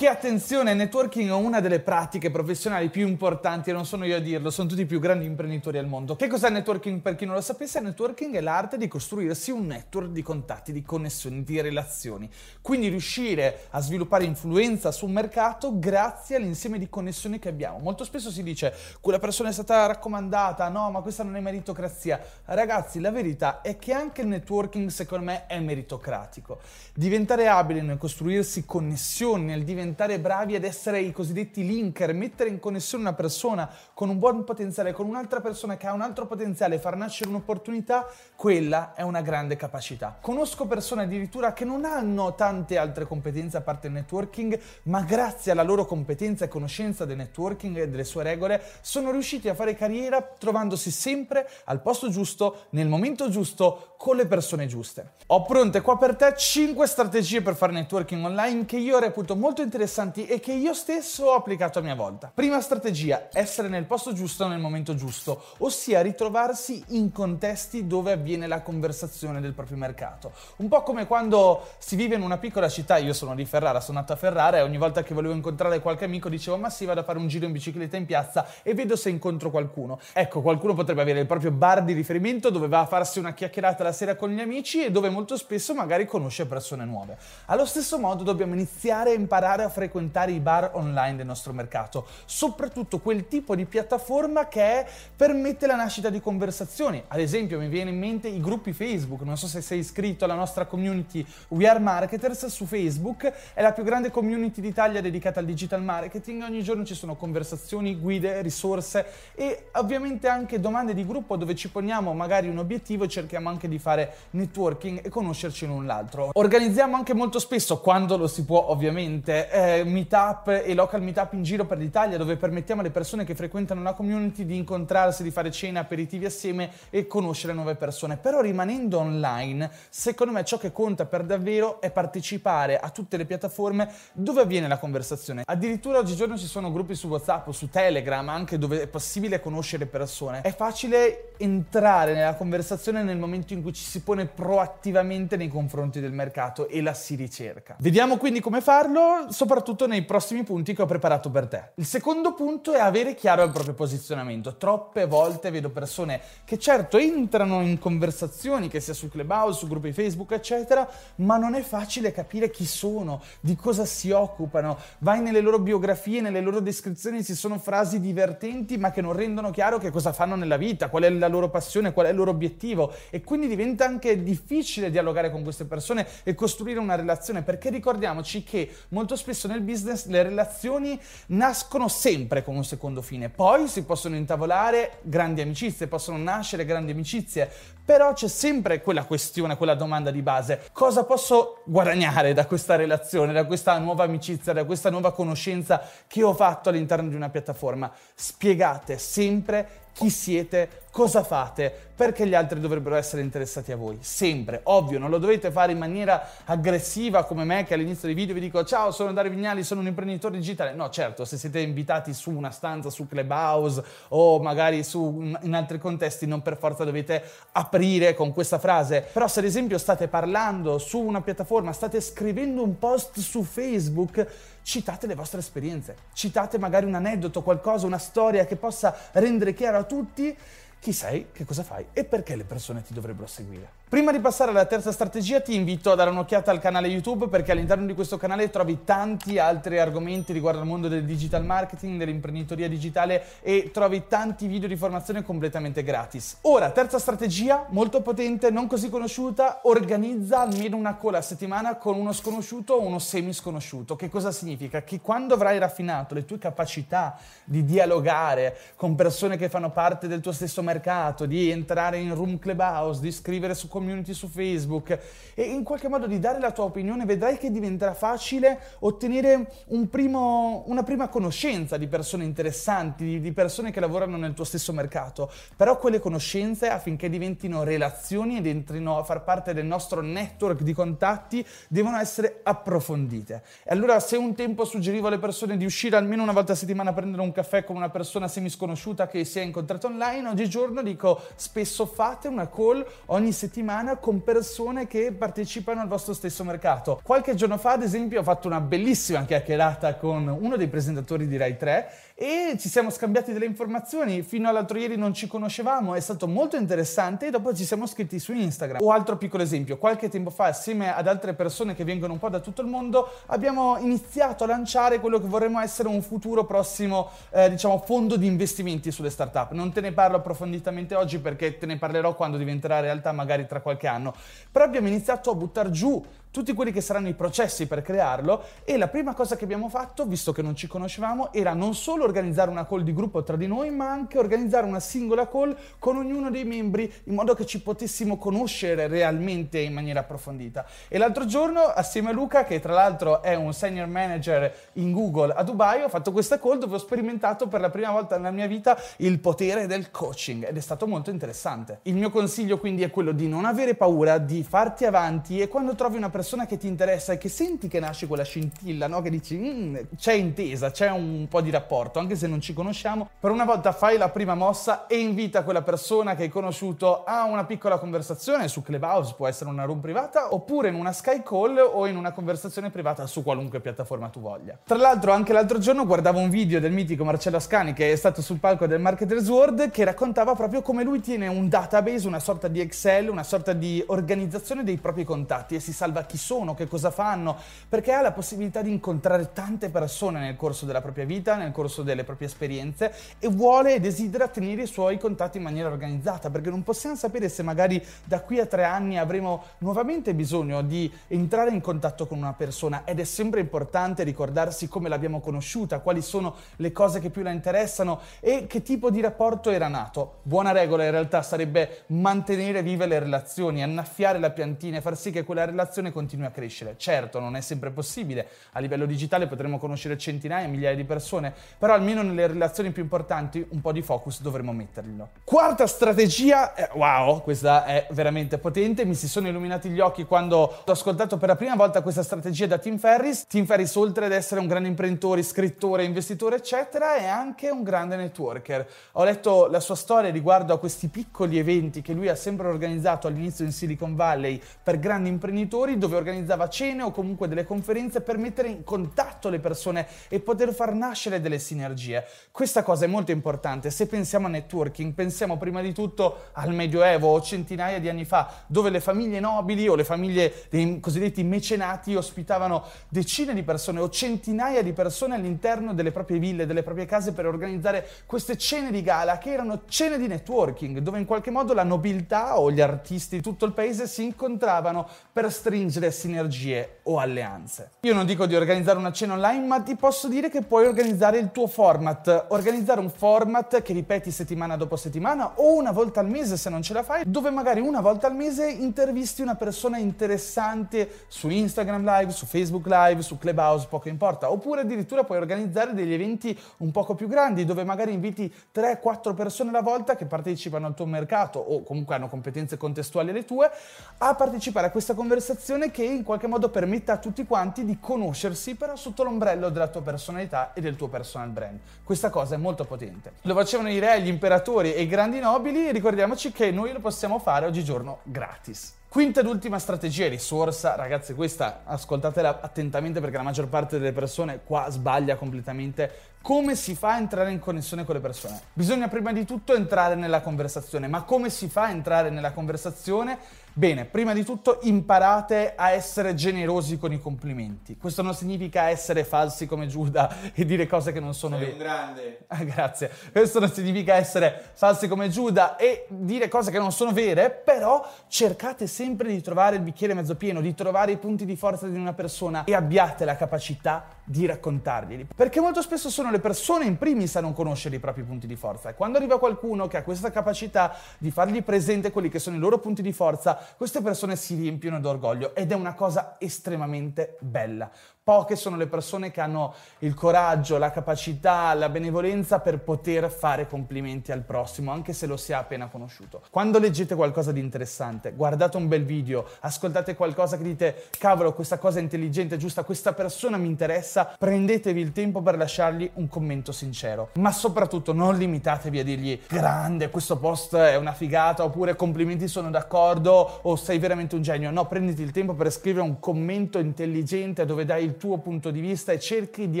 Che attenzione, networking è una delle pratiche professionali più importanti e non sono io a dirlo, sono tutti i più grandi imprenditori al mondo. Che cos'è networking per chi non lo sapesse? Networking è l'arte di costruirsi un network di contatti, di connessioni, di relazioni. Quindi riuscire a sviluppare influenza sul mercato grazie all'insieme di connessioni che abbiamo. Molto spesso si dice quella persona è stata raccomandata, no, ma questa non è meritocrazia. Ragazzi, la verità è che anche il networking secondo me è meritocratico. Diventare abile nel costruirsi connessioni, nel diventare diventare bravi ad essere i cosiddetti linker, mettere in connessione una persona con un buon potenziale con un'altra persona che ha un altro potenziale, far nascere un'opportunità, quella è una grande capacità. Conosco persone addirittura che non hanno tante altre competenze a parte il networking, ma grazie alla loro competenza e conoscenza del networking e delle sue regole sono riusciti a fare carriera trovandosi sempre al posto giusto, nel momento giusto, con le persone giuste. Ho pronte qua per te 5 strategie per fare networking online che io reputo molto interessanti interessanti e che io stesso ho applicato a mia volta. Prima strategia, essere nel posto giusto nel momento giusto, ossia ritrovarsi in contesti dove avviene la conversazione del proprio mercato. Un po' come quando si vive in una piccola città, io sono di Ferrara, sono nato a Ferrara e ogni volta che volevo incontrare qualche amico dicevo ma sì vado a fare un giro in bicicletta in piazza e vedo se incontro qualcuno. Ecco, qualcuno potrebbe avere il proprio bar di riferimento dove va a farsi una chiacchierata la sera con gli amici e dove molto spesso magari conosce persone nuove. Allo stesso modo dobbiamo iniziare a imparare a frequentare i bar online del nostro mercato, soprattutto quel tipo di piattaforma che permette la nascita di conversazioni. Ad esempio mi viene in mente i gruppi Facebook, non so se sei iscritto alla nostra community We Are Marketers su Facebook, è la più grande community d'Italia dedicata al digital marketing, ogni giorno ci sono conversazioni, guide, risorse e ovviamente anche domande di gruppo dove ci poniamo magari un obiettivo e cerchiamo anche di fare networking e conoscerci l'un l'altro. Organizziamo anche molto spesso, quando lo si può ovviamente, eh, meetup e local meetup in giro per l'Italia dove permettiamo alle persone che frequentano la community di incontrarsi, di fare cene, aperitivi assieme e conoscere nuove persone. Però rimanendo online, secondo me ciò che conta per davvero è partecipare a tutte le piattaforme dove avviene la conversazione. Addirittura oggigiorno ci sono gruppi su WhatsApp o su Telegram anche dove è possibile conoscere persone. È facile entrare nella conversazione nel momento in cui ci si pone proattivamente nei confronti del mercato e la si ricerca. Vediamo quindi come farlo, soprattutto nei prossimi punti che ho preparato per te. Il secondo punto è avere chiaro il proprio posizionamento. Troppe volte vedo persone che certo entrano in conversazioni, che sia su Clubhouse, su gruppi Facebook, eccetera, ma non è facile capire chi sono, di cosa si occupano. Vai nelle loro biografie, nelle loro descrizioni, ci sono frasi divertenti, ma che non rendono chiaro che cosa fanno nella vita, qual è la loro passione, qual è il loro obiettivo. E quindi diventa anche difficile dialogare con queste persone e costruire una relazione, perché ricordiamoci che molto spesso nel business le relazioni nascono sempre con un secondo fine, poi si possono intavolare grandi amicizie, possono nascere grandi amicizie, però c'è sempre quella questione, quella domanda di base, cosa posso guadagnare da questa relazione, da questa nuova amicizia, da questa nuova conoscenza che ho fatto all'interno di una piattaforma? Spiegate sempre chi siete, cosa fate, perché gli altri dovrebbero essere interessati a voi. Sempre, ovvio, non lo dovete fare in maniera aggressiva come me che all'inizio dei video vi dico ciao, sono Dario Vignali, sono un imprenditore digitale. No, certo, se siete invitati su una stanza, su Clubhouse o magari su, in altri contesti, non per forza dovete aprire con questa frase. Però se ad esempio state parlando su una piattaforma, state scrivendo un post su Facebook, citate le vostre esperienze, citate magari un aneddoto, qualcosa, una storia che possa rendere chiaro a tutti chi sei, che cosa fai e perché le persone ti dovrebbero seguire. Prima di passare alla terza strategia ti invito a dare un'occhiata al canale YouTube perché all'interno di questo canale trovi tanti altri argomenti riguardo al mondo del digital marketing, dell'imprenditoria digitale e trovi tanti video di formazione completamente gratis. Ora, terza strategia, molto potente, non così conosciuta, organizza almeno una call a settimana con uno sconosciuto o uno semi sconosciuto. Che cosa significa? Che quando avrai raffinato le tue capacità di dialogare con persone che fanno parte del tuo stesso mercato, mercato, di entrare in room clubhouse, di scrivere su community su Facebook e in qualche modo di dare la tua opinione, vedrai che diventerà facile ottenere un primo, una prima conoscenza di persone interessanti, di persone che lavorano nel tuo stesso mercato. Però quelle conoscenze, affinché diventino relazioni ed entrino a far parte del nostro network di contatti, devono essere approfondite. E allora se un tempo suggerivo alle persone di uscire almeno una volta a settimana a prendere un caffè con una persona semisconosciuta che si è incontrata online, oggigiorno dico spesso fate una call ogni settimana con persone che partecipano al vostro stesso mercato. Qualche giorno fa, ad esempio, ho fatto una bellissima chiacchierata con uno dei presentatori di Rai 3 e ci siamo scambiati delle informazioni. Fino all'altro ieri non ci conoscevamo, è stato molto interessante e dopo ci siamo scritti su Instagram. O altro piccolo esempio, qualche tempo fa, assieme ad altre persone che vengono un po' da tutto il mondo, abbiamo iniziato a lanciare quello che vorremmo essere un futuro prossimo, eh, diciamo, fondo di investimenti sulle startup. Non te ne parlo approfonditamente oggi perché te ne parlerò quando diventerà realtà, magari tra qualche anno. Però abbiamo iniziato a buttare giù tutti quelli che saranno i processi per crearlo e la prima cosa che abbiamo fatto, visto che non ci conoscevamo, era non solo organizzare una call di gruppo tra di noi, ma anche organizzare una singola call con ognuno dei membri in modo che ci potessimo conoscere realmente in maniera approfondita. E l'altro giorno, assieme a Luca, che tra l'altro è un senior manager in Google a Dubai, ho fatto questa call dove ho sperimentato per la prima volta nella mia vita il potere del coaching ed è stato molto interessante. Il mio consiglio quindi è quello di non avere paura, di farti avanti e quando trovi una persona persona che ti interessa e che senti che nasce quella scintilla, no? che dici mm, c'è intesa, c'è un po' di rapporto, anche se non ci conosciamo, per una volta fai la prima mossa e invita quella persona che hai conosciuto a una piccola conversazione su Clubhouse, può essere una room privata, oppure in una Sky Call o in una conversazione privata su qualunque piattaforma tu voglia. Tra l'altro anche l'altro giorno guardavo un video del mitico Marcello Ascani che è stato sul palco del Marketers World che raccontava proprio come lui tiene un database, una sorta di Excel, una sorta di organizzazione dei propri contatti e si salva chi sono, che cosa fanno, perché ha la possibilità di incontrare tante persone nel corso della propria vita, nel corso delle proprie esperienze e vuole e desidera tenere i suoi contatti in maniera organizzata, perché non possiamo sapere se magari da qui a tre anni avremo nuovamente bisogno di entrare in contatto con una persona ed è sempre importante ricordarsi come l'abbiamo conosciuta, quali sono le cose che più la interessano e che tipo di rapporto era nato. Buona regola in realtà sarebbe mantenere vive le relazioni, annaffiare la piantina e far sì che quella relazione continui a crescere. Certo, non è sempre possibile, a livello digitale potremo conoscere centinaia, migliaia di persone, però almeno nelle relazioni più importanti un po' di focus dovremmo metterlo. Quarta strategia, eh, wow, questa è veramente potente, mi si sono illuminati gli occhi quando ho ascoltato per la prima volta questa strategia da Tim Ferris. Tim Ferris, oltre ad essere un grande imprenditore, scrittore, investitore, eccetera, è anche un grande networker. Ho letto la sua storia riguardo a questi piccoli eventi che lui ha sempre organizzato all'inizio in Silicon Valley per grandi imprenditori, dove dove organizzava cene o comunque delle conferenze per mettere in contatto le persone e poter far nascere delle sinergie. Questa cosa è molto importante. Se pensiamo a networking, pensiamo prima di tutto al Medioevo o centinaia di anni fa, dove le famiglie nobili o le famiglie dei cosiddetti mecenati ospitavano decine di persone o centinaia di persone all'interno delle proprie ville, delle proprie case per organizzare queste cene di gala che erano cene di networking, dove in qualche modo la nobiltà o gli artisti di tutto il paese si incontravano per stringere stringere sinergie o alleanze. Io non dico di organizzare una cena online, ma ti posso dire che puoi organizzare il tuo format. Organizzare un format che ripeti settimana dopo settimana o una volta al mese se non ce la fai, dove magari una volta al mese intervisti una persona interessante su Instagram Live, su Facebook Live, su Clubhouse, poco importa. Oppure addirittura puoi organizzare degli eventi un poco più grandi, dove magari inviti 3-4 persone alla volta che partecipano al tuo mercato o comunque hanno competenze contestuali alle tue, a partecipare a questa conversazione che in qualche modo permetta a tutti quanti di conoscersi però sotto l'ombrello della tua personalità e del tuo personal brand. Questa cosa è molto potente. Lo facevano i re, gli imperatori e i grandi nobili ricordiamoci che noi lo possiamo fare oggigiorno gratis. Quinta ed ultima strategia, risorsa, ragazzi questa ascoltatela attentamente perché la maggior parte delle persone qua sbaglia completamente. Come si fa a entrare in connessione con le persone? Bisogna prima di tutto entrare nella conversazione, ma come si fa a entrare nella conversazione? Bene, prima di tutto imparate a essere generosi con i complimenti. Questo non significa essere falsi come Giuda e dire cose che non sono vere. Grande. Ah, grazie. Questo non significa essere falsi come Giuda e dire cose che non sono vere, però cercate sempre di trovare il bicchiere mezzo pieno, di trovare i punti di forza di una persona e abbiate la capacità di raccontarglieli. Perché molto spesso sono le persone in primis a non conoscere i propri punti di forza e quando arriva qualcuno che ha questa capacità di fargli presente quelli che sono i loro punti di forza, queste persone si riempiono d'orgoglio ed è una cosa estremamente bella. Poche sono le persone che hanno il coraggio, la capacità, la benevolenza per poter fare complimenti al prossimo, anche se lo si è appena conosciuto. Quando leggete qualcosa di interessante, guardate un bel video, ascoltate qualcosa che dite, cavolo, questa cosa è intelligente, giusta, questa persona mi interessa, prendetevi il tempo per lasciargli un commento sincero. Ma soprattutto non limitatevi a dirgli, grande, questo post è una figata, oppure complimenti sono d'accordo, o sei veramente un genio. No, prenditi il tempo per scrivere un commento intelligente dove dai il tuo punto di vista e cerchi di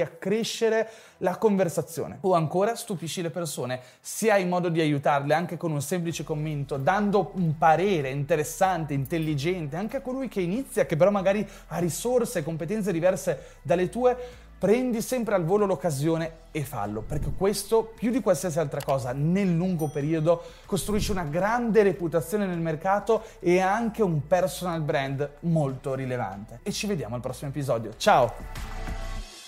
accrescere la conversazione. O ancora stupisci le persone, se hai modo di aiutarle anche con un semplice commento, dando un parere interessante, intelligente, anche a colui che inizia, che però magari ha risorse e competenze diverse dalle tue, prendi sempre al volo l'occasione e fallo, perché questo, più di qualsiasi altra cosa, nel lungo periodo costruisce una grande reputazione nel mercato e anche un personal brand molto rilevante. E ci vediamo al prossimo episodio. Ciao!